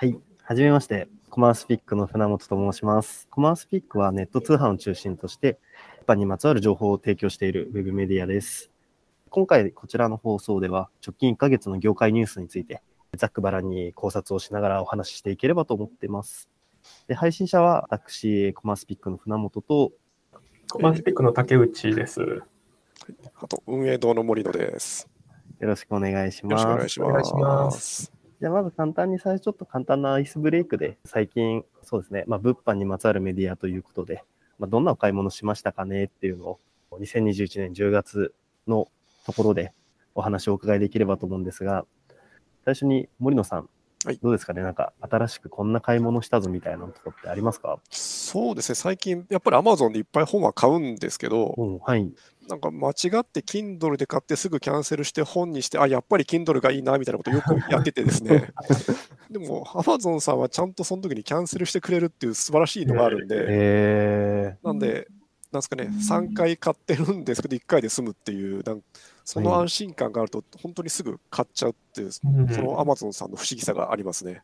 はい。はじめまして。コマースピックの船本と申します。コマースピックはネット通販を中心として、一般にまつわる情報を提供しているウェブメディアです。今回、こちらの放送では、直近1ヶ月の業界ニュースについて、ざっくばらんに考察をしながらお話ししていければと思っています。で配信者は私、コマースピックの船本と、コマースピックの竹内です。あと、運営堂の森野です。よろしくお願いしよろますしくお。願いします。お願いしますじゃあまず簡単に最初ちょっと簡単なアイスブレイクで、最近、そうですね、まあ、物販にまつわるメディアということで、まあ、どんなお買い物しましたかねっていうのを、2021年10月のところでお話をお伺いできればと思うんですが、最初に森野さん、はい。どうですかね？なんか新しくこんな買い物したぞみたいなとこってありますか？そうですね、最近、やっぱり Amazon でいっぱい本は買うんですけど、うん、はい。なんか間違って Kindle で買ってすぐキャンセルして本にして、あ、やっぱり Kindle がいいなみたいなことよくやっててですね。でも Amazon さんはちゃんとその時にキャンセルしてくれるっていう素晴らしいのがあるんで、えなんで、なんですかね、3回買ってるんですけど、1回で済むっていう、なんその安心感があると、本当にすぐ買っちゃうっていう、その Amazon さんの不思議さがありますね。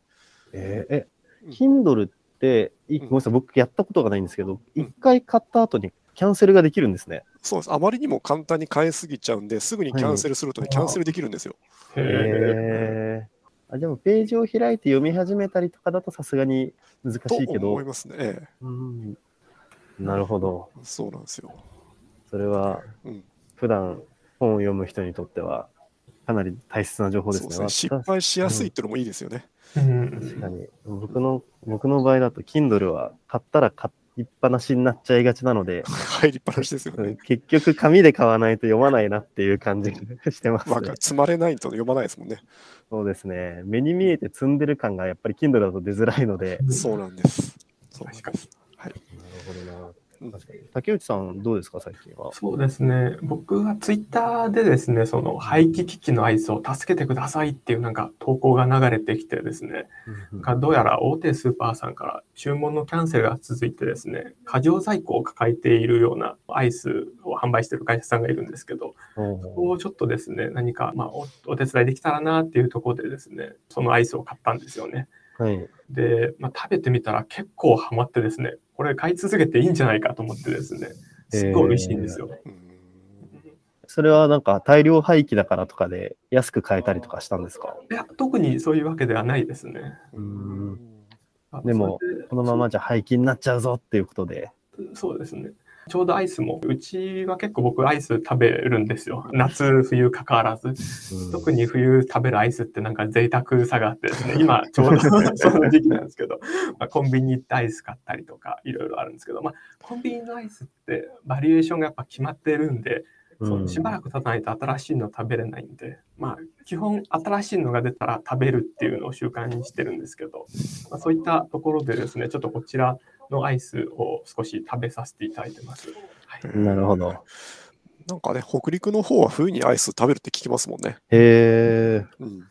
ー、えー Kindle って、ごめんなさい、僕やったことがないんですけど、うん一回買った後にキャンセルができるんですね。そうです。あまりにも簡単に買いすぎちゃうんで、すぐにキャンセルするとね、はいキャンセルできるんですよ。へ。あ、でもページを開いて読み始めたりとかだとさすがに難しといけど思い。ますね。えうん、なるほど。えそうなんですよ。それはうん普段本を読む人にとってはかなり大切な情報ですね。すね失敗しやすいっていうのもいいですよね。うん確かに。僕の、僕の場合だと Kindle は買ったら買いっぱなしになっちゃいがちなので、入りっぱなしですよね。結局紙で買わないと読まないなっていう感じがしてますまあ、ね。積まれないと読まないですもんね。そうですね。目に見えて積んでる感がやっぱり Kindle だと出づらいので。そうなんです。そうなんです。はい。なるほどな。うん確かに。竹内さんどうですか最近は？そうですね。僕はツイッターでですね、その廃棄機器のアイスを助けてくださいっていうなんか投稿が流れてきてですね、がどうやら大手スーパーさんから注文のキャンセルが続いてですね、過剰在庫を抱えているようなアイスを販売している会社さんがいるんですけど、おそこをちょっとですね、何かまあおお手伝いできたらなっていうところでですね、そのアイスを買ったんですよね。はい。で、まあ、食べてみたら結構ハマってですね、これ買い続けていいんじゃないかと思ってですね、すごい美味しいんですよ。うんそれはなんか大量廃棄だからとかで安く買えたりとかしたんですか？いや、特にそういうわけではないですね。うんあでもこのままじゃ廃棄になっちゃうぞっていうことで。そうですね。ちょうどアイスも、うちは結構僕アイス食べるんですよ。夏、冬かかわらず。特に冬食べるアイスってなんか贅沢さがあってですね、今ちょうど その時期なんですけど、まあ、コンビニ行ってアイス買ったりとかいろいろあるんですけど、まあ、コンビニのアイスってバリエーションがやっぱ決まってるんで、そのしばらく経たないと新しいの食べれないんで、まあ、基本新しいのが出たら食べるっていうのを習慣にしてるんですけど、まあ、そういったところでですね、ちょっとこちらのアイスを少し食べさせていただいてます。はい、なるほど。なんかね、北陸の方は冬にアイス食べるって聞きますもんね。へえ。うん。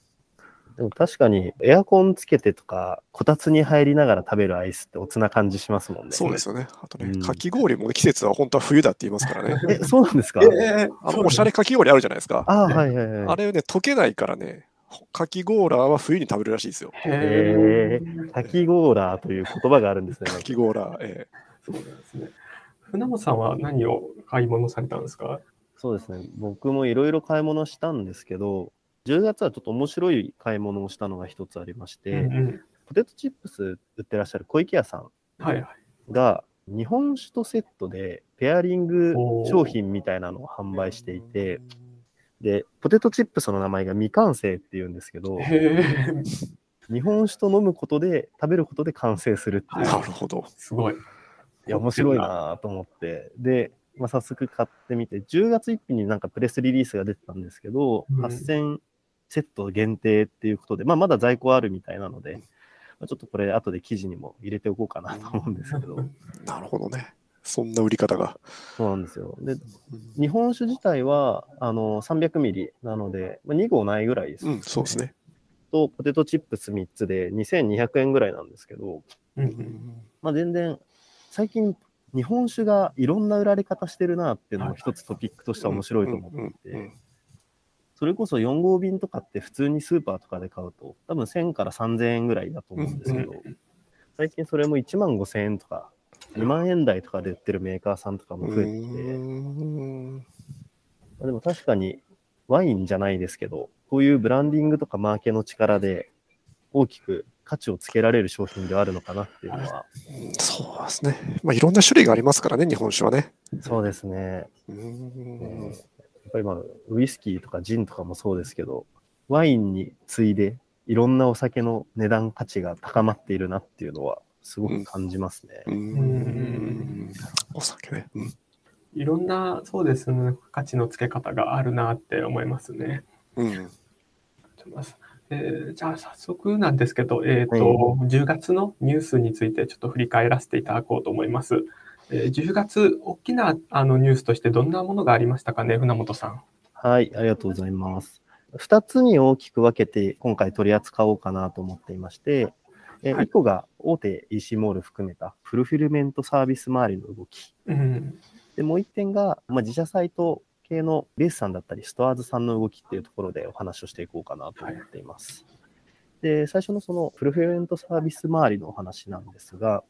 でも確かにエアコンつけてとか、こたつに入りながら食べるアイスっておつな感じしますもんね。そうですよね。あとねうん、かき氷もね季節は本当は冬だって言いますからね。え、そうなんですかえあのおしゃれかき氷あるじゃないですか。ああ、はいはいはい。あれね、溶けないからね、かき氷は冬に食べるらしいですよ。へへかきゴーラーという言葉があるんですね。かき氷は、えそうなんですね。船本さんは何を買い物されたんですか？そうですね。僕もいろいろ買い物したんですけど、10月はちょっと面白い買い物をしたのが一つありまして、うんうんポテトチップス売ってらっしゃる小池屋さんはいはい。が日本酒とセットでペアリング商品みたいなのを販売していて、で、ポテトチップスの名前が未完成っていうんですけど、日本酒と飲むことで、食べることで完成するってえいう。なるほど。すごい。いや、面白いなと思って。で、まあ、早速買ってみて、10月1日になんかプレスリリースが出てたんですけど、うん8000セット限定っていうことで、まあ、まだ在庫あるみたいなので、まあ、ちょっとこれ後で記事にも入れておこうかなと思うんですけど、なるほどね。そんな売り方が。そうなんですよ。で、日本酒自体はあの300ミリなので、まあ、2合ないぐらいです、うん、そうですね。と、ポテトチップス3つで2200円ぐらいなんですけど、うんまあ、全然、最近、日本酒がいろんな売られ方してるなっていうのも一つトピックとしては面白いと思っていて、それこそ4号便とかって普通にスーパーとかで買うと、多分1000から3000円ぐらいだと思うんですけど、最近それも1万5000円とか、2万円台とかで売ってるメーカーさんとかも増えてきて、でも確かにワインじゃないですけど、こういうブランディングとかマーケの力で大きく価値をつけられる商品ではあるのかなっていうのは、そうですね。まあ、いろんな種類がありますからね、日本酒はね。そうですね。うんやっぱりまあ、ウイスキーとかジンとかもそうですけど、ワインに次いでいろんなお酒の値段価値が高まっているなっていうのはすごく感じますね。うんお酒ね。うんいろんな、そうですね、価値のつけ方があるなって思いますね。うんえーじゃあ早速なんですけど、えーとは10月のニュースについてちょっと振り返らせていただこうと思います。えー10月、大きなあのニュースとしてどんなものがありましたかね、船本さん。はい、ありがとうございます。2つに大きく分けて今回取り扱おうかなと思っていまして、えはい。1個が大手 EC モール含めたフルフィルメントサービス周りの動き。うん。で、もう1点が、まあ、自社サイト系のレースさんだったり、ストアーズさんの動きっていうところでお話をしていこうかなと思っています。で、最初のそのフルフィルメントサービス周りのお話なんですが、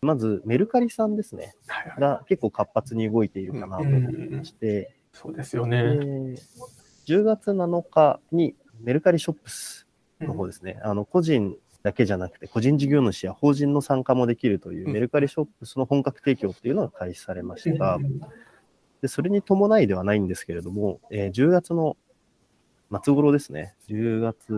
まずメルカリさんですね、はいはい。が結構活発に動いているかなと思っていまして、そうですよでね。10月7日にメルカリショップスの方ですね、あの個人だけじゃなくて、個人事業主や法人の参加もできるといううん。メルカリショップスの本格提供っていうのが開始されました。うん。でそれに伴いではないんですけれども、えー10月の末頃ですね、10月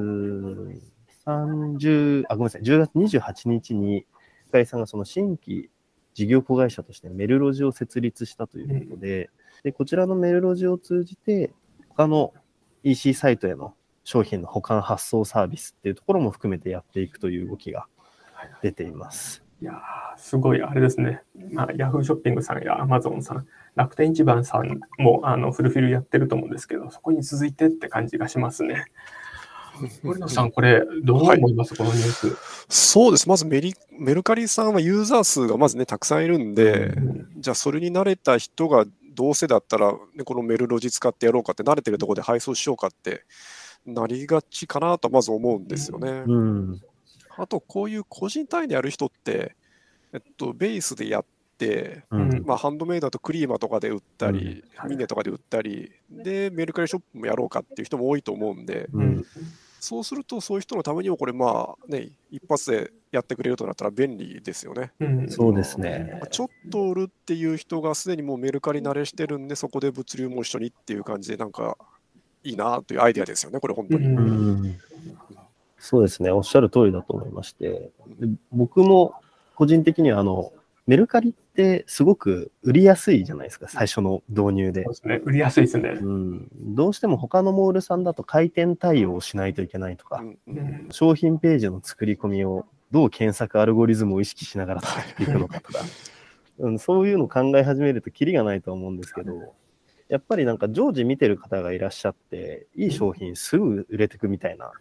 30、あ、ごめんなさい、10月28日に、深井さんがその新規事業子会社としてメルロジを設立したということで、でこちらのメルロジを通じて、他の EC サイトへの商品の保管発送サービスっていうところも含めてやっていくという動きが出ています。いやーすごいあれですね。まあ、ヤフーショッピングさんやアマゾンさん、楽天市場さんもあのフルフィルやってると思うんですけど、そこに続いてって感じがしますね。森野さん、これ、どう思います、このニュース。そうです。まずメリメルカリさんはユーザー数がまずね、たくさんいるんで、うんじゃあそれに慣れた人がどうせだったら、ね、このメルロジ使ってやろうかって、慣れてるところで配送しようかってなりがちかなとまず思うんですよね。うん。あと、こういう個人単位でやる人って、えっと、ベースでやって、うん。まあ、ハンドメイドだとクリーマとかで売ったり、うんミネとかで売ったり、で、メルカリショップもやろうかっていう人も多いと思うんで、うん。そうすると、そういう人のためにも、これ、まあね、一発でやってくれるとなったら便利ですよね。うんそうですね。ちょっと売るっていう人がすでにもうメルカリ慣れしてるんで、そこで物流も一緒にっていう感じで、なんかいいなというアイデアですよね、これ、本当に。うそうですね、おっしゃる通りだと思いまして、で僕も個人的にはあのメルカリってすごく売りやすいじゃないですか、最初の導入でそう。ですね。売りやすいですね。うん、どうしても他のモールさんだと回転対応をしないといけないとか、うんうん商品ページの作り込みをどう検索アルゴリズムを意識しながら作っていくのかとか、うん、そういうのを考え始めるとキリがないと思うんですけど、やっぱりなんか常時見てる方がいらっしゃって、いい商品すぐ売れてくみたいな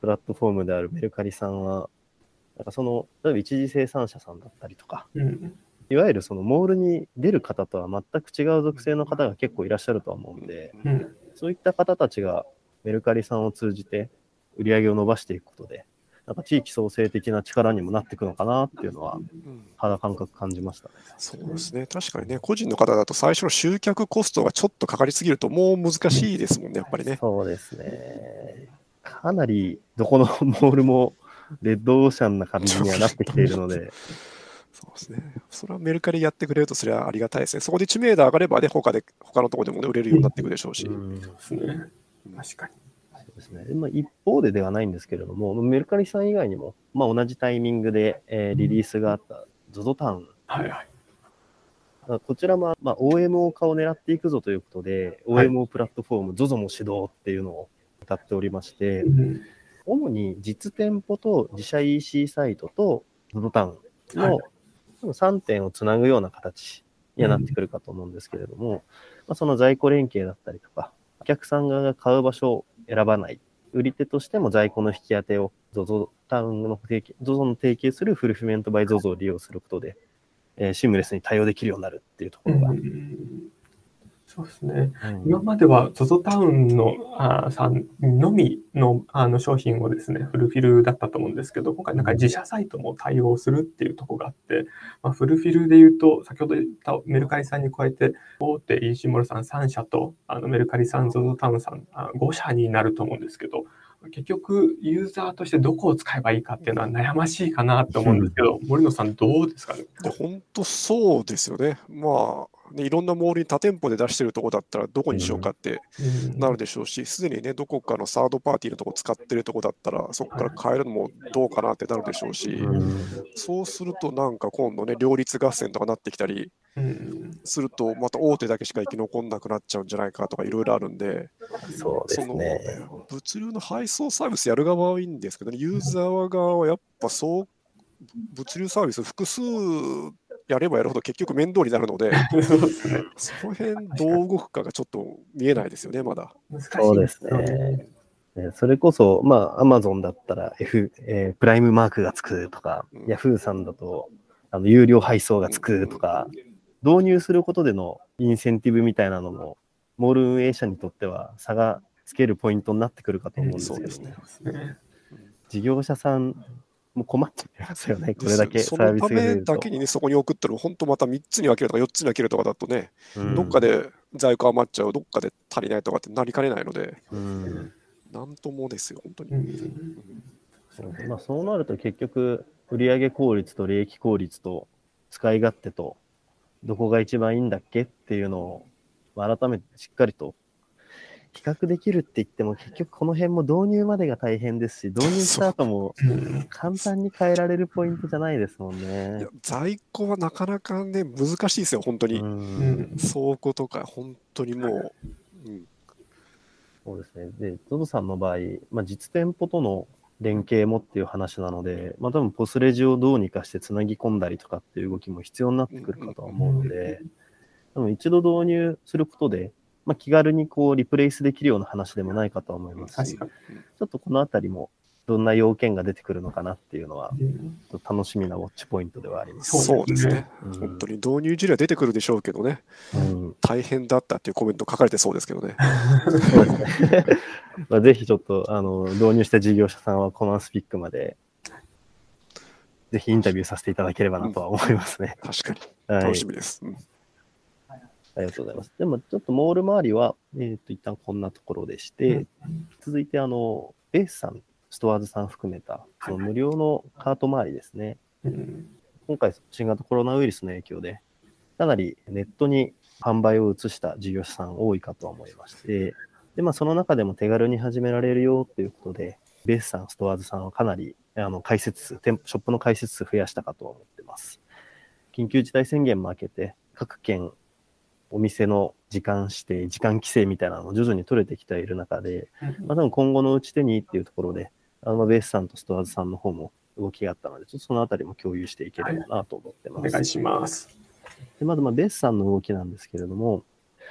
プラットフォームであるメルカリさんは、なんかその、例えば一次生産者さんだったりとか、うん。いわゆるそのモールに出る方とは全く違う属性の方が結構いらっしゃるとは思うんで、うん。そういった方たちがメルカリさんを通じて売り上げを伸ばしていくことで、なんか地域創生的な力にもなっていくのかなっていうのはうん肌感覚感じましたね。そうですね、確かにね、個人の方だと最初の集客コストがちょっとかかりすぎると、もう難しいですもんね、やっぱりね。そうですね。かなりどこの モールもレッドオーシャンな感じにはなってきているので、そうですね。それはメルカリやってくれると、それはありがたいですね。そこで知名度上がればね、他で、他のところでもね、売れるようになっていくでしょうし。うんですね。確かに。ですね。まあ、一方でではないんですけれども、メルカリさん以外にも、まあ、同じタイミングで、えーリリースがあった ZOZO タウン。はいはい。まあこちらも、まあ、OMO 化を狙っていくぞということで、はい OMO プラットフォーム ZOZO も始動っていうのを歌っておりまして、うん主に実店舗と自社 EC サイトと ZOZO タウンのはい3点をつなぐような形にはなってくるかと思うんですけれども、まあ、その在庫連携だったりとか、お客さん側が買う場所を選ばない、売り手としても在庫の引き当てを ZOZO タウンの提携、ZOZO の提携するフルフィメントバイ ZOZO を利用することで、えーシームレスに対応できるようになるっていうところが、そうですね。うん。今までは ZOZO タウンのあさんのみのあの商品をですね、フルフィルだったと思うんですけど、今回なんか自社サイトも対応するっていうところがあって、まあ、フルフィルで言うと、先ほど言ったメルカリさんに加えて、大手 EC モールさん3社と、あのメルカリさん、ZOZO タウンさんあ5社になると思うんですけど、結局、ユーザーとしてどこを使えばいいかっていうのは悩ましいかなと思うんですけど、森野さんどうですかね？で本当そうですよね。まあ、ね、いろんなモールに多店舗で出してるとこだったらどこにしようかってうん。なるでしょうし、すでにね、どこかのサードパーティーのとこ使ってるとこだったら、そこから変えるのもどうかなってなるでしょうし、うん。そうするとなんか今度ね、両立合戦とかなってきたりうん。すると、また大手だけしか生き残んなくなっちゃうんじゃないかとかいろいろあるんで、そうでその。物流の配送サービスやる側はいいんですけどね、ユーザー側はやっぱそう、物流サービス複数やればやるほど結局面倒になるので、その辺どう動くかがちょっと見えないですよね、まだ。そうですよね。ねそれこそ、まあ、アマゾンだったら F、えープライムマークがつくとか、うんヤフーさんだと、あの、有料配送がつくとか、導入することでのインセンティブみたいなのも、モール運営者にとっては差がつけるポイントになってくるかと思うんですけど、そうですね。そうですね。事業者さんも困っちゃいますよね、これだけそサービのためスが増えると。だけにね、そこに送ったら、本当また3つに分けるとか4つに分けるとかだとね、うん。どっかで在庫余っちゃう、どっかで足りないとかってなりかねないので、うん。なんともですよ、本当に。うん。そうまあ、そうなると結局、売上効率と利益効率と使い勝手と、どこが一番いいんだっけっていうのを、まあ改めてしっかりと比較できるって言っても、結局この辺も導入までが大変ですし、導入した後もうん簡単に変えられるポイントじゃないですもんいねや。在庫はなかなかね、難しいですよ、本当に。倉庫とか、本当にもう、うん、そうですね。で、ZOZO さんの場合、まあ、実店舗との連携もっていう話なので、まあ、多分ポスレジをどうにかしてつなぎ込んだりとかっていう動きも必要になってくるかとは思うので、多分一度導入することで、まあ、気軽にこうリプレイスできるような話でもないかとは思いますし、ちょっとこのあたりもどんな要件が出てくるのかなっていうのは、楽しみなウォッチポイントではあります。そうそうですね。うん本当に導入事例は出てくるでしょうけどね、うん大変だったっていうコメント書かれてそうですけどね。そうですね。まあぜひちょっとあの導入した事業者さんはコマンスピックまで、ぜひインタビューさせていただければなとは思いますね。確かに。はい。楽しみです。うんありがとうございます。でもちょっとモール周りは、えっ、と、一旦こんなところでして、続いてあの、ベースさん、ストアーズさん含めた、その無料のカート周りですね。うん今回、新型コロナウイルスの影響で、かなりネットに販売を移した事業者さん多いかと思いまして、で、まあ、その中でも手軽に始められるよということで、ベースさん、ストアーズさんはかなり、あの、開設数、店舗、ショップの開設数増やしたかと思ってます。緊急事態宣言も明けて、各県、お店の時間指定、時間規制みたいなのも徐々に取れてきている中で、まあ、多分今後のうち手にっていうところで、あのベースさんとストアーズさんの方も動きがあったので、ちょっとそのあたりも共有していければなと思ってます。お願いします。でまず、まあベースさんの動きなんですけれども、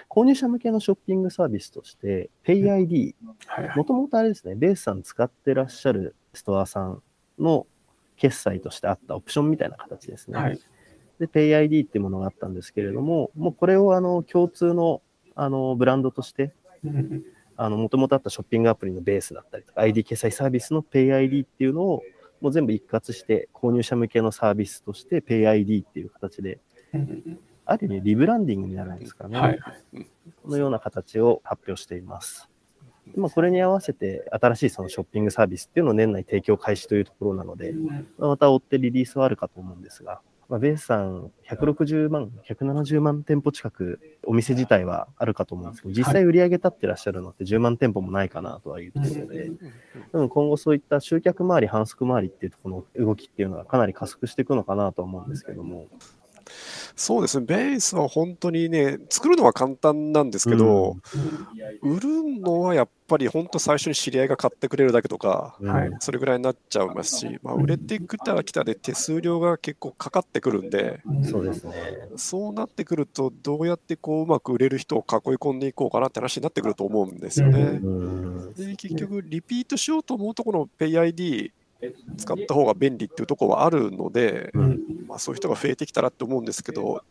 購入者向けのショッピングサービスとして、PayID、はいはいもともとあれですね、ベースさん使ってらっしゃるストアさんの決済としてあったオプションみたいな形ですね。はい。で、PayID っていうものがあったんですけれども、もうこれをあの共通のあのブランドとして、もともとあったショッピングアプリのベースだったりとか、ID 決済サービスの PayID っていうのを、もう全部一括して、購入者向けのサービスとして PayID っていう形で、うんある意味リブランディングになるんですかね。はい。このような形を発表しています。でまあ、これに合わせて、新しいそのショッピングサービスっていうのを年内提供開始というところなので、まあまた追ってリリースはあるかと思うんですが、まあ、ベースさん160万、170万店舗近くお店自体はあるかと思うんですけど、実際売り上げ立ってらっしゃるのって10万店舗もないかなとはいうところで、うん、今後そういった集客周り、販促周りっていうところの動きっていうのはかなり加速していくのかなと思うんですけども。そうですね、ベースは本当にね、作るのは簡単なんですけど、売るのはやっぱり本当最初に知り合いが買ってくれるだけとか、それぐらいになっちゃいますし、まあ、売れてきたら来たで手数料が結構かかってくるんで、そうですね。そうなってくると、どうやってこううまく売れる人を囲い込んでいこうかなって話になってくると思うんですよね。うん。で結局、リピートしようと思うと、この PayID 使った方が便利っていうところはあるので、うんまあ、そういう人が増えてきたらって思うんですけど、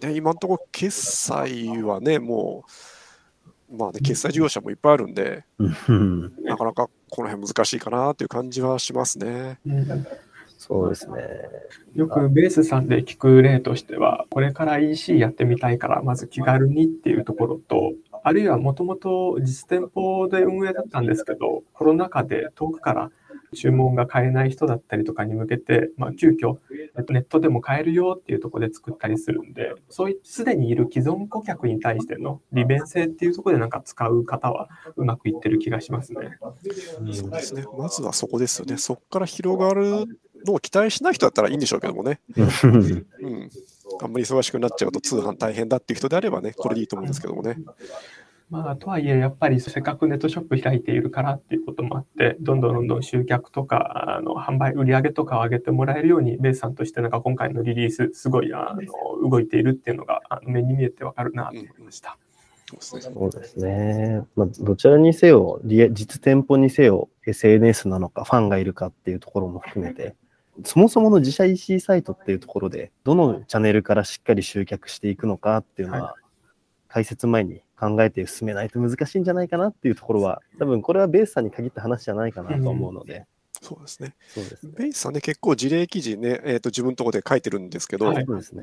で今のところ決済はね、もう、まあね、決済事業者もいっぱいあるんで、うんなかなかこの辺難しいかなという感じはしますね。うんそうですね。よくベースさんで聞く例としては、これから EC やってみたいから、まず気軽にっていうところと、あるいはもともと実店舗で運営だったんですけど、コロナ禍で遠くから注文が買えない人だったりとかに向けて、まあ、急遽えっとネットでも買えるよっていうところで作ったりするんで、そういうすでにいる既存顧客に対しての利便性っていうところでなんか使う方はうまくいってる気がしますね。そうですね。まずはそこですよね。そこから広がるのを期待しない人だったらいいんでしょうけどもね。うん。あんまり忙しくなっちゃうと通販大変だっていう人であればね、これでいいと思うんですけどもね。まあ、とはいえ、やっぱりせっかくネットショップ開いているからっていうこともあって、どんどんどんどん集客とか、あの販売、売上とかを上げてもらえるように、ベースさんとしてなんか今回のリリース、すごいあの動いているっていうのがあの目に見えてわかるなと思いました。そうですね。まあ、どちらにせよ、実店舗にせよ、SNS なのか、ファンがいるかっていうところも含めて、そもそもの自社 EC サイトっていうところで、どのチャンネルからしっかり集客していくのかっていうのは、は解説前に考えて進めないと難しいんじゃないかなっていうところは、多分これはベースさんに限った話じゃないかなと思うので、そうですね。そうですね。ベイスさんね、結構事例記事ね、えーと自分のところで書いてるんですけど。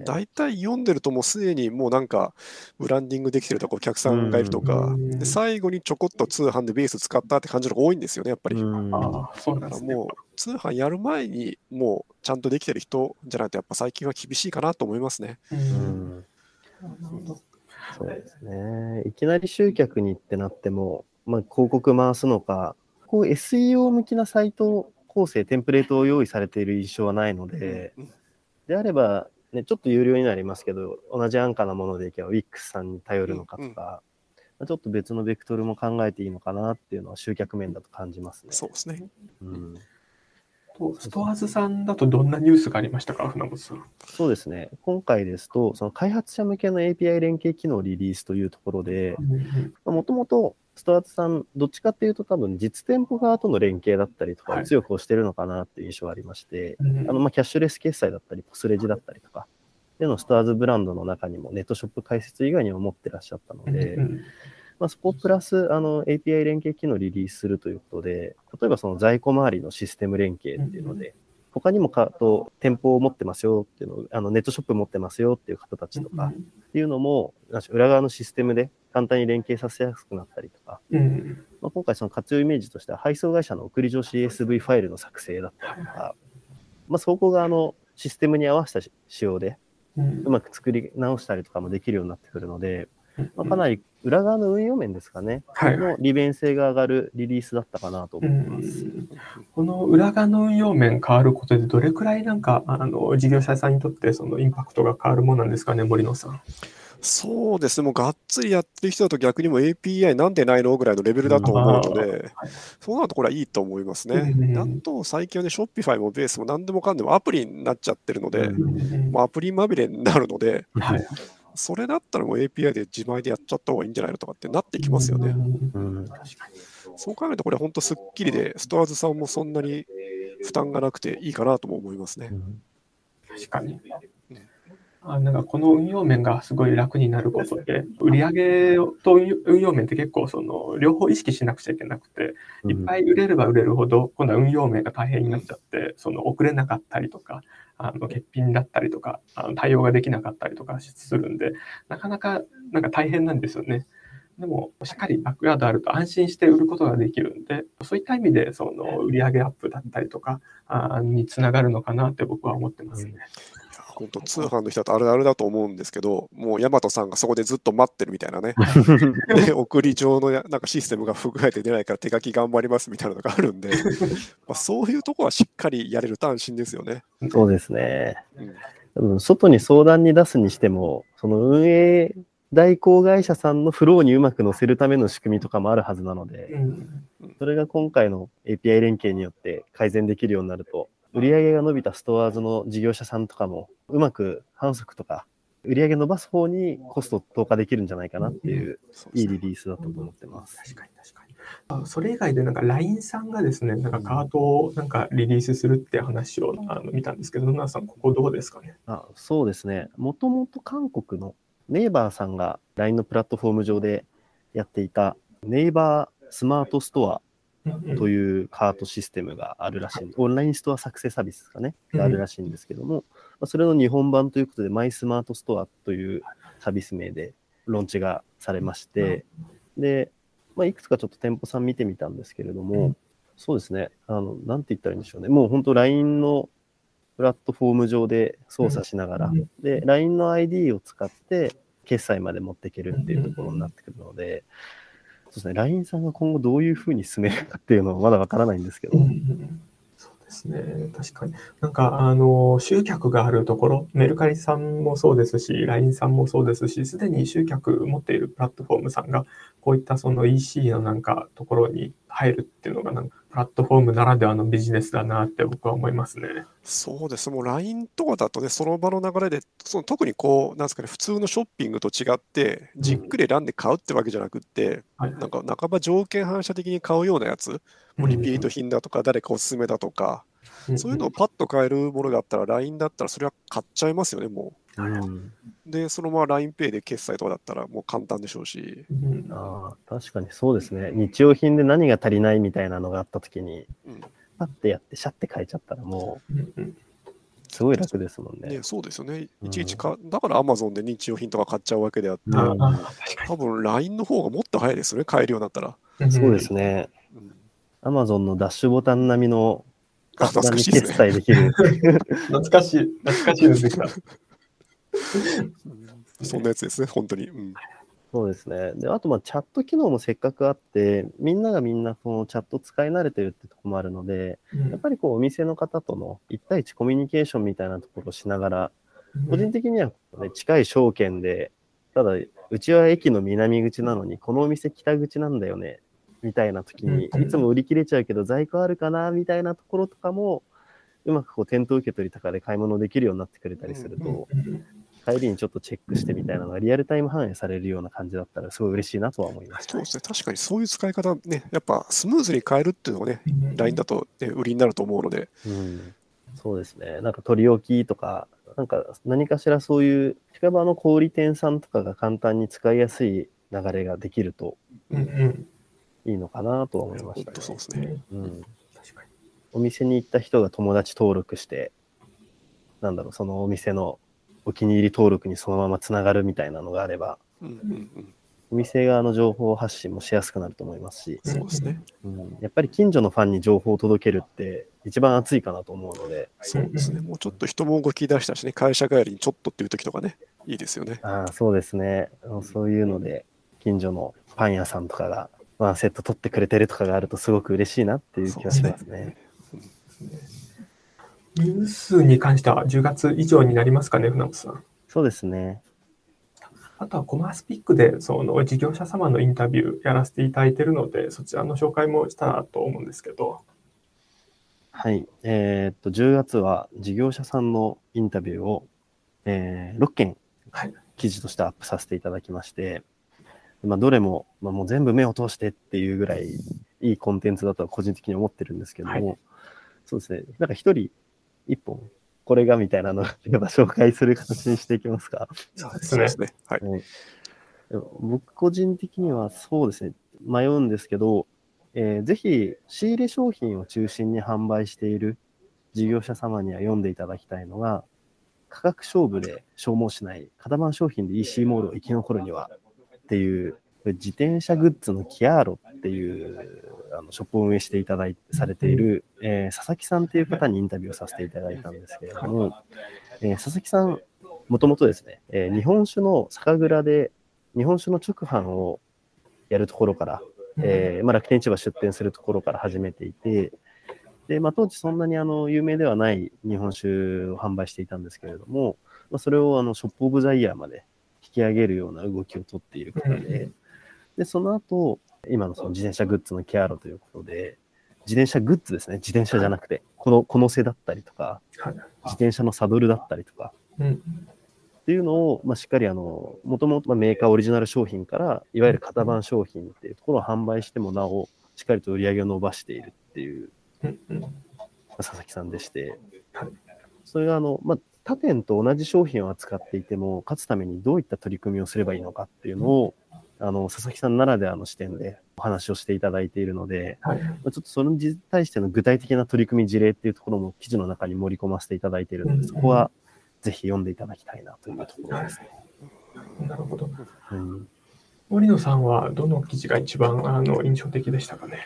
大体読んでるともうすでにもうなんかブランディングできてるとかお客さんがいるとか、うんで最後にちょこっと通販でベース使ったって感じのが多いんですよね、やっぱり。うんああ、そうなんですね。だからもう通販やる前にもうちゃんとできてる人じゃないとやっぱ最近は厳しいかなと思いますね。ううんんなるほどそうですね。いきなり集客にってなっても、まあ、広告回すのか、こう SEO 向きなサイト構成、テンプレートを用意されている印象はないので、うんであれば、ね、ちょっと有料になりますけど、同じ安価なものでいけば WIX さんに頼るのかとか、まあちょっと別のベクトルも考えていいのかなっていうのは集客面だと感じますね。そうですね。うんとストアーズさんだとどんなニュースがありましたか、船本さん。そうですね。今回ですと、その開発者向けの API 連携機能リリースというところで、もともとストアーズさん、どっちかっていうと多分実店舗側との連携だったりとか強く押してるのかなっていう印象がありまして、うんあのまあキャッシュレス決済だったり、ポスレジだったりとか、でのストアーズブランドの中にもネットショップ開設以外にも持ってらっしゃったので、うんまあ、そこプラスあの API 連携機能をリリースするということで、例えばその在庫周りのシステム連携っていうので、他にもかと店舗を持ってますよっていうのを、あのネットショップ持ってますよっていう方たちとかっていうのも、裏側のシステムで簡単に連携させやすくなったりとか、うんまあ、今回その活用イメージとしては配送会社の送り状 CSV ファイルの作成だったりとか、まあ、そこがあのシステムに合わせた仕様でうまく作り直したりとかもできるようになってくるので、うんまあ、かなり裏側の運用面ですかね、はい。の利便性が上がるリリースだったかなと思ってます。この裏側の運用面変わることで、どれくらいなんかあの事業者さんにとってそのインパクトが変わるものなんですかね、森野さん。そうですね、もうがっつりやってる人だと逆にもう API なんでないのぐらいのレベルだと思うので、はいそうなるとこれはいいと思いますね。うん。なんと最近はね、Shopify もベースも何でもかんでもアプリになっちゃってるので、うん。もうアプリまみれになるので、はいそれだったらもう API で自前でやっちゃった方がいいんじゃないのとかってなってきますよね。うん確かに。そう考えるとこれ本当すっきりで、ストアーズさんもそんなに負担がなくていいかなとも思いますね。確かに。あなんかこの運用面がすごい楽になることで、売上と運用面って結構その両方意識しなくちゃいけなくて、いっぱい売れれば売れるほど、今度は運用面が大変になっちゃって、その遅れなかったりとか、あの欠品だったりとか、あの対応ができなかったりとかするんで、なかなかなんか大変なんですよね。でも、しっかりバックヤードあると安心して売ることができるんで、そういった意味で、その売上アップだったりとかあにつながるのかなって僕は思ってますね。本当通販の人だとあるあるだと思うんですけど、もうヤマトさんがそこでずっと待ってるみたいなね、で送り状のやなんかシステムが不具合で出ないから手書き頑張りますみたいなのがあるんで、まあそういうとこはしっかりやれると安心ですよね。そうですね。うん多分外に相談に出すにしても、その運営代行会社さんのフローにうまく載せるための仕組みとかもあるはずなので、うんそれが今回の API 連携によって改善できるようになると、売上が伸びたストアーズの事業者さんとかも、うまく反則とか、売上伸ばす方にコストを投下できるんじゃないかなっていう、いいリリースだったと思ってます。確かに確かに。あそれ以外でなんか LINE さんがですね、なんかカートをなんかリリースするって話をあの見たんですけど、野村さん、ここどうですかね？あそうですね。もともと韓国のネイバーさんが LINE のプラットフォーム上でやっていたネイバースマートストアというカートシステムがあるらしい、オンラインストア作成サービスがね、があるらしいんですけども、まあそれの日本版ということで、マイスマートストアというサービス名でローンチがされまして、で、まあ、いくつかちょっと店舗さん見てみたんですけれども、うん。そうですね、あの、なんて言ったらいいんでしょうね、もう本当 LINE のプラットフォーム上で操作しながら、うんで、LINE の ID を使って決済まで持っていけるっていうところになってくるので、ですね、LINE さんが今後どういうふうに進めるかっていうのはまだわからないんですけど、そうですね、確かに。なんか、あの、集客があるところ、メルカリさんもそうですし、LINE さんもそうですし、すでに集客持っているプラットフォームさんが、こういったその EC のなんかところに入るっていうのが、なんか、プラットフォームならではのビジネスだなって僕は思いますね。そうです。もう LINE とかだとね、その場の流れで、その特にこう、なんですかね、普通のショッピングと違って、じっくり選んで買うってわけじゃなくって、はい。なんか半ば条件反射的に買うようなやつ、もうリピート品だとか、誰かおすすめだとか、そういうのをパッと買えるものがあったら、LINE だったらそれは買っちゃいますよね、もうで、そのまま LINEPay で決済とかだったらもう簡単でしょうし。うんああ確かにそうですね、日用品で何が足りないみたいなのがあったときに、うんパッてやって、シャッて変えちゃったら、もうすごい楽ですもんね。ね、そうですよね。うんいちいちか、だから Amazon で日用品とか買っちゃうわけであって、うん多分 LINE の方がもっと早いですよね、買えるようになったら。に。そうですね。うん、Amazon のダッシュボタン並みのあ簡単に決懐かしいですね。済できる。懐かしい、懐かしいですできた。そんなやつですね、本当に。うん、そうですね。で、あと、まあ、チャット機能もせっかくあって、みんながみんな、このチャット使い慣れてるってとこもあるので、やっぱりこう、お店の方との1対1コミュニケーションみたいなところをしながら、個人的には、ね、近い証券で、ただ、うちは駅の南口なのに、このお店北口なんだよね、みたいな時に、うん。いつも売り切れちゃうけど、在庫あるかな、みたいなところとかも、うまくこう、店頭受け取りとかで買い物できるようになってくれたりすると、帰りにちょっとチェックしてみたいなのがリアルタイム反映されるような感じだったら、すごい嬉しいなとは思いました。そうですね、確かにそういう使い方ね、やっぱスムーズに買えるっていうのがね、LINE だと、ね、売りになると思うので、うん、そうですね。なんか取り置きとか、なんか何かしらそういう、近場の小売店さんとかが簡単に使いやすい流れができるとうんうんいいのかなとは思いま本した、当そうですね。ね。うん。確かに。お店に行った人が友達登録して、なんだろう、そのお店のお気に入り登録にそのままつながるみたいなのがあれば、うんうんうん、お店側の情報発信もしやすくなると思いますし、そうですね。うん、やっぱり近所のファンに情報を届けるって一番熱いかなと思うので、そうですね。もうちょっと人も動き出したしね、会社帰りにちょっとっていう時とかね、いいですよね。ああ、そうですね。そういうので、近所のパン屋さんとかが、ワンセット取ってくれてるとかがあるとすごく嬉しいなっていう気がしますね。ニュースに関しては10月以上になりますかね、船本さん。そうですね。あとはコマースピックでその事業者様のインタビューやらせていただいているので、そちらの紹介もしたらと思うんですけど。はい。えーっと、10月は事業者さんのインタビューを、えー6件はい。記事としてアップさせていただきまして、まあ、どれも、まあ、もう全部目を通してっていうぐらいいいコンテンツだとは個人的に思ってるんですけども、はそうですね。なんか一人一本、これがみたいなのがあれば紹介する形にしていきますか？そうですね。はい。僕個人的にはそうですね、迷うんですけど、えーぜひ仕入れ商品を中心に販売している事業者様には読んでいただきたいのが、価格勝負で消耗しない、型番商品で EC モールを生き残るにはっていう、自転車グッズのキアーロっていうあのショップを運営していただいされている、えー佐々木さんっていう方にインタビューをさせていただいたんですけれども、えー佐々木さん、もともとですね、えー日本酒の酒蔵で日本酒の直販をやるところから、えーまあ、楽天市場出店するところから始めていて、でまあ、当時そんなにあの有名ではない日本酒を販売していたんですけれども、まあ、それをあのショップオブザイヤーまで引き上げるような動きをとっている方で、でその後今のその自転車グッズのケアロということで、自転車グッズですね、自転車じゃなくて、このこの背だったりとか、はい。自転車のサドルだったりとか、うん。っていうのを、まあ、しっかりあの、もともとメーカーオリジナル商品から、いわゆる型番商品っていうところを販売してもなお、しっかりと売り上げを伸ばしているっていう、佐々木さんでして。はい、それがあの、まあ、他店と同じ商品を扱っていても、勝つためにどういった取り組みをすればいいのかっていうのを、あの、佐々木さんならではの視点でお話をしていただいているので、はい。まあちょっとそれに対しての具体的な取り組み事例っていうところも記事の中に盛り込ませていただいているので、そこはぜひ読んでいただきたいなというところですね。なるほど。うん森野さんはどの記事が一番あの印象的でしたかね？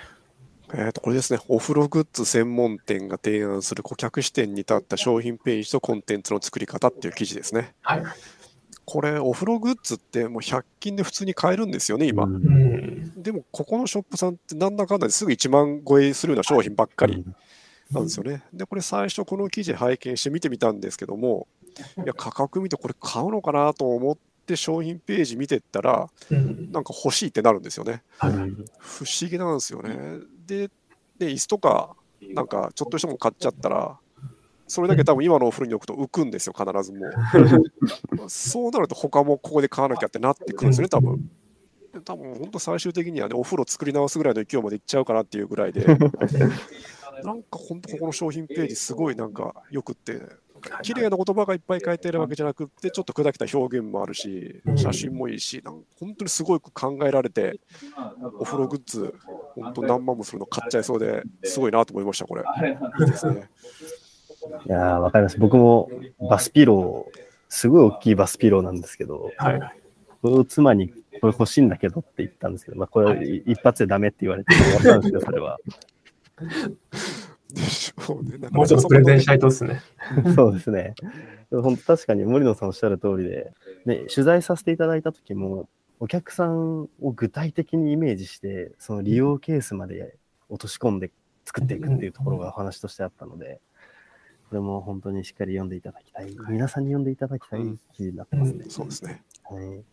えー、とこれですね、お風呂グッズ専門店が提案する顧客視点に立った商品ページとコンテンツの作り方っていう記事ですね。はい。これ、お風呂グッズってもう100均で普通に買えるんですよね、今。でも、ここのショップさんってなんだかんだですぐ1万超えするような商品ばっかりなんですよね。で、これ最初この記事拝見して見てみたんですけども、いや、価格見てこれ買うのかなと思って商品ページ見てったら、うん。なんか欲しいってなるんですよね。はい。不思議なんですよね。で、で椅子とか、なんかちょっとしたもの買っちゃったら、それだけ多分今のお風呂に置くと浮くんですよ、必ずもう。そうなると他もここで買わなきゃってなってくるんですよね、多分。で多分本当最終的にはね、お風呂作り直すぐらいの勢いまでいっちゃうかなっていうぐらいで、なんか本当ここの商品ページすごいなんかよくって、綺麗な言葉がいっぱい書いてあるわけじゃなくって、ちょっと砕けた表現もあるし、写真もいいし、なんか本当にすごく考えられて、お風呂グッズ、本当何万もするの買っちゃいそうで、すごいなと思いました、これ。いいですね。いやーわかります。僕もバスピロー、すごい大きいバスピローなんですけど、はい。これを妻にこれ欲しいんだけどって言ったんですけど、まあ、これ一発でダメって言われて終わったんですけど、それは。でしょうね。もうちょっとプレゼンしたいとですね。そうですね。本当確かに森野さんおっしゃる通りで、ね、取材させていただいた時も、お客さんを具体的にイメージして、その利用ケースまで落とし込んで作っていくっていうところがお話としてあったので、これも本当にしっかり読んでいただきたい、皆さんに読んでいただきたい記事になってますね。そうですね。はい、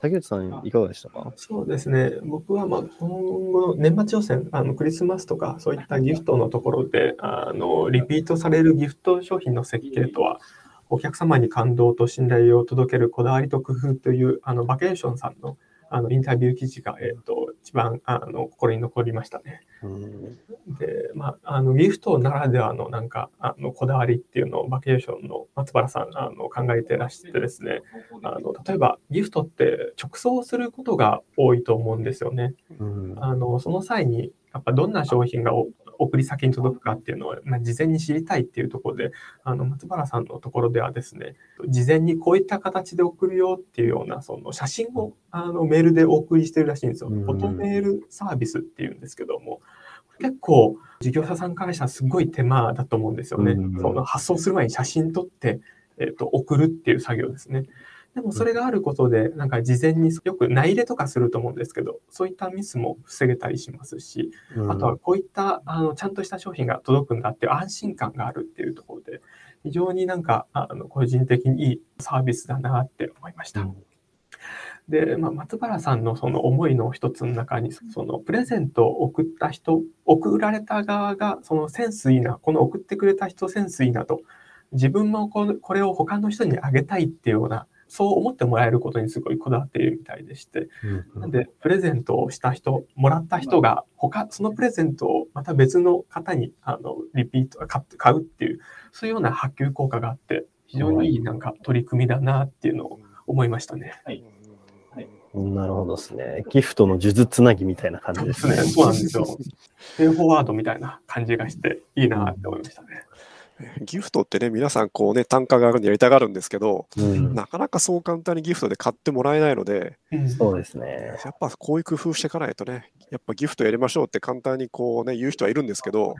竹内さん、いかがでしたか？そうですね。僕はまあ今後の年末予選、あのクリスマスとかそういったギフトのところで、あのリピートされるギフト商品の設計とは、お客様に感動と信頼を届けるこだわりと工夫というあのバケーションさんのあのインタビュー記事が、えっと一番あの心に残りましたね。うんで、まあ、あのギフトならではのなんかあのこだわりっていうのをバケーションの松原さんあの考えてらしてですねあの例えばギフトって直送することが多いと思うんですよね。うんあのその際にやっぱどんな商品がお送り先に届くかっていうのを、まあ、事前に知りたいっていうところであの松原さんのところではですね事前にこういった形で送るよっていうようなその写真をあのメールでお送りしてるらしいんですよ。うんフォトメールサービスっていうんですけども結構事業者さんからしたらすごい手間だと思うんですよね。うんその発送する前に写真撮って、えっと送るっていう作業ですね。でもそれがあることで、なんか事前によく内入れとかすると思うんですけど、そういったミスも防げたりしますし、あとはこういったあのちゃんとした商品が届くんだっていう安心感があるっていうところで、非常になんかあの個人的にいいサービスだなって思いました。で、まあ、松原さんのその思いの一つの中に、そのプレゼントを送った人、送られた側がそのセンスいいな、この送ってくれた人センスいいなと、自分もこのこれを他の人にあげたいっていうような、そう思ってもらえることにすごいこだわっているみたいでして、うんなんで、プレゼントをした人、もらった人が、他、そのプレゼントをまた別の方に、あの、リピート、買って買うっていう、そういうような波及効果があって、非常にいいなんか取り組みだなっていうのを思いましたね。なるほどですね。ギフトの数珠つなぎみたいな感じでね。そうですすね。そうなんですよ。ペイフォワードみたいな感じがして、いいなって思いましたね。ギフトってね、皆さんこうね、単価が上がるんでやりたがるんですけど、うん、なかなかそう簡単にギフトで買ってもらえないので、うんそうですね。やっぱこういう工夫していかないとね、やっぱギフトやりましょうって簡単にこうね、言う人はいるんですけど、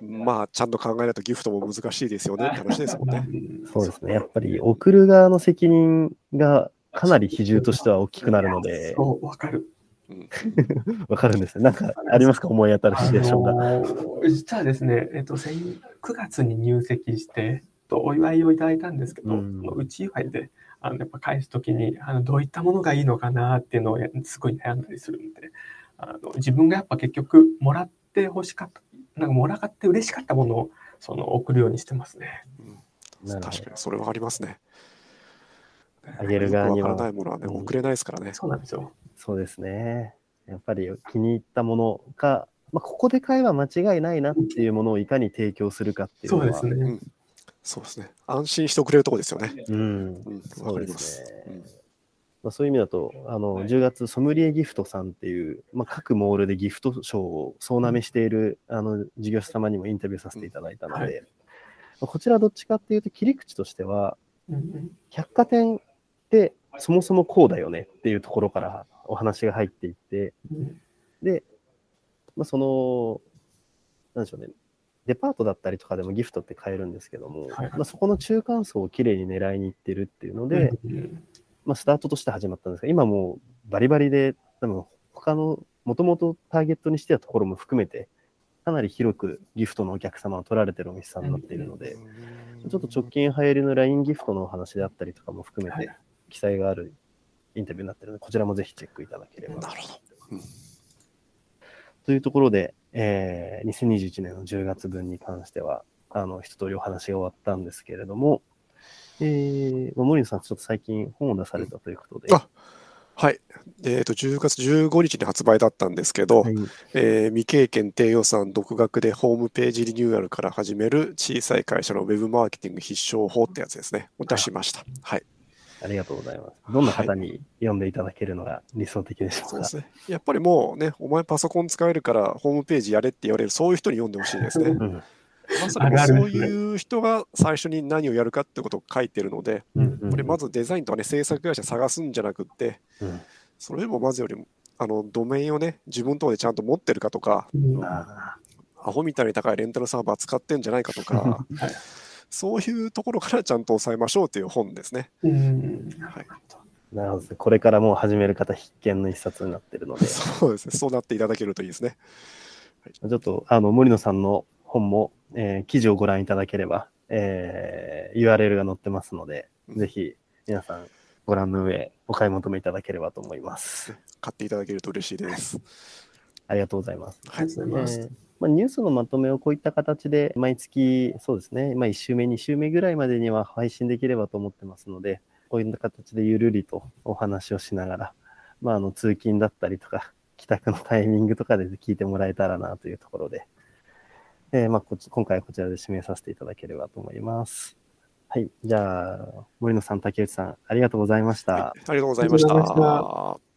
まあちゃんと考えないとギフトも難しいですよねって話ですもんね。う んそうですね。やっぱり送る側の責任がかなり比重としては大きくなるので、そう、わかる。わかるん。ですね。なん。かありますか思い当たるシチュエーションが。あのー実はですね、えっと、9月に入籍して、とお祝いをいただいたん。ですけど、うん。うち祝いで、あのやっぱ返すときにあの、どういったものがいいのかなっていうのをすごい悩ん。だりするん。で、あの自分がやっぱ結局、もらって欲しかった、なん。かもらって嬉しかったものをその送るようにしてますね。なるほど確かにそれはありますね。あげる側にはわからないものはね、うん送れないですからね。そうなんですよ。そうですね。やっぱり気に入ったものが、まあ、ここで買えば間違いないなっていうものをいかに提供するかっていうのは。そうですね。そうですね。安心してくれるとこですよね。うん。うん、わそうでかりますす。ねうんまあ、そういう意味だと、あの10月、ソムリエギフトさんっていう、まあ、各モールでギフト賞を総なめしている、あの事業者様にもインタビューさせていただいたので、うんはいまあこちらどっちかっていうと、切り口としては、うんうん百貨店そもそもこうだよねっていうところからお話が入っていって、うん。で、まあ、その、なんでしょうね、デパートだったりとかでもギフトって買えるんですけども、はいまあ、そこの中間層をきれいに狙いにいってるっていうので、うん。まあ、スタートとして始まったんですが、今もうバリバリで、多分他の、もともとターゲットにしてたところも含めて、かなり広くギフトのお客様を取られてるお店さんになっているので、ちょっと直近流行りの LINE ギフトのお話であったりとかも含めてはい、記載があるインタビューになっているので、こちらもぜひチェックいただければ。なるほど。というところで、えー2021年の10月分に関しては、あの、一通りお話が終わったんですけれども、えー、まあ森野さん、ちょっと最近本を出されたということで、あはい。えっ、と、10月15日に発売だったんですけど、はいえー未経験低予算独学でホームページリニューアルから始める小さい会社のウェブマーケティング必勝法ってやつですね。を出しました。はい。ありがとうございます。どんな方に読んでいただけるのが理想的でしょうか？そうですね。やっぱりもうね、お前パソコン使えるからホームページやれって言われる、そういう人に読んでほしいですね。うんまさにそういう人が最初に何をやるかってことを書いてるので、うんうんこれまずデザインとかね、制作会社探すんじゃなくって、うんそれよりもまずよりも、あの、ドメインをね、自分のところでちゃんと持ってるかとか、うんあアホみたいに高いレンタルサーバー使ってんじゃないかとか、はいそういうところからちゃんと抑えましょうという本ですね。うんはい、ーなるほどですね。これからもう始める方必見の一冊になっているので、ちそうですね。そうなっていただけるといいですね。ょっとあの森野さんの本も、えー記事をご覧いただければ、えー URL が載ってますので、うんぜひ皆さんご覧の上、お買い求めいただければと思います。買っていただけると嬉しいです。ありがとうございます。はい。ありがとうございますえーまあ、ニュースのまとめをこういった形で毎月、そうですね、まあ、1週目、2週目ぐらいまでには配信できればと思ってますので、こういった形でゆるりとお話をしながら、まあ、あの通勤だったりとか、帰宅のタイミングとかで聞いてもらえたらなというところで、えーまあ、こ今回はこちらで締めさせていただければと思います。はい。じゃあ、森野さん、竹内さん、ありがとうございました。ありがとうございましありがとうございまた。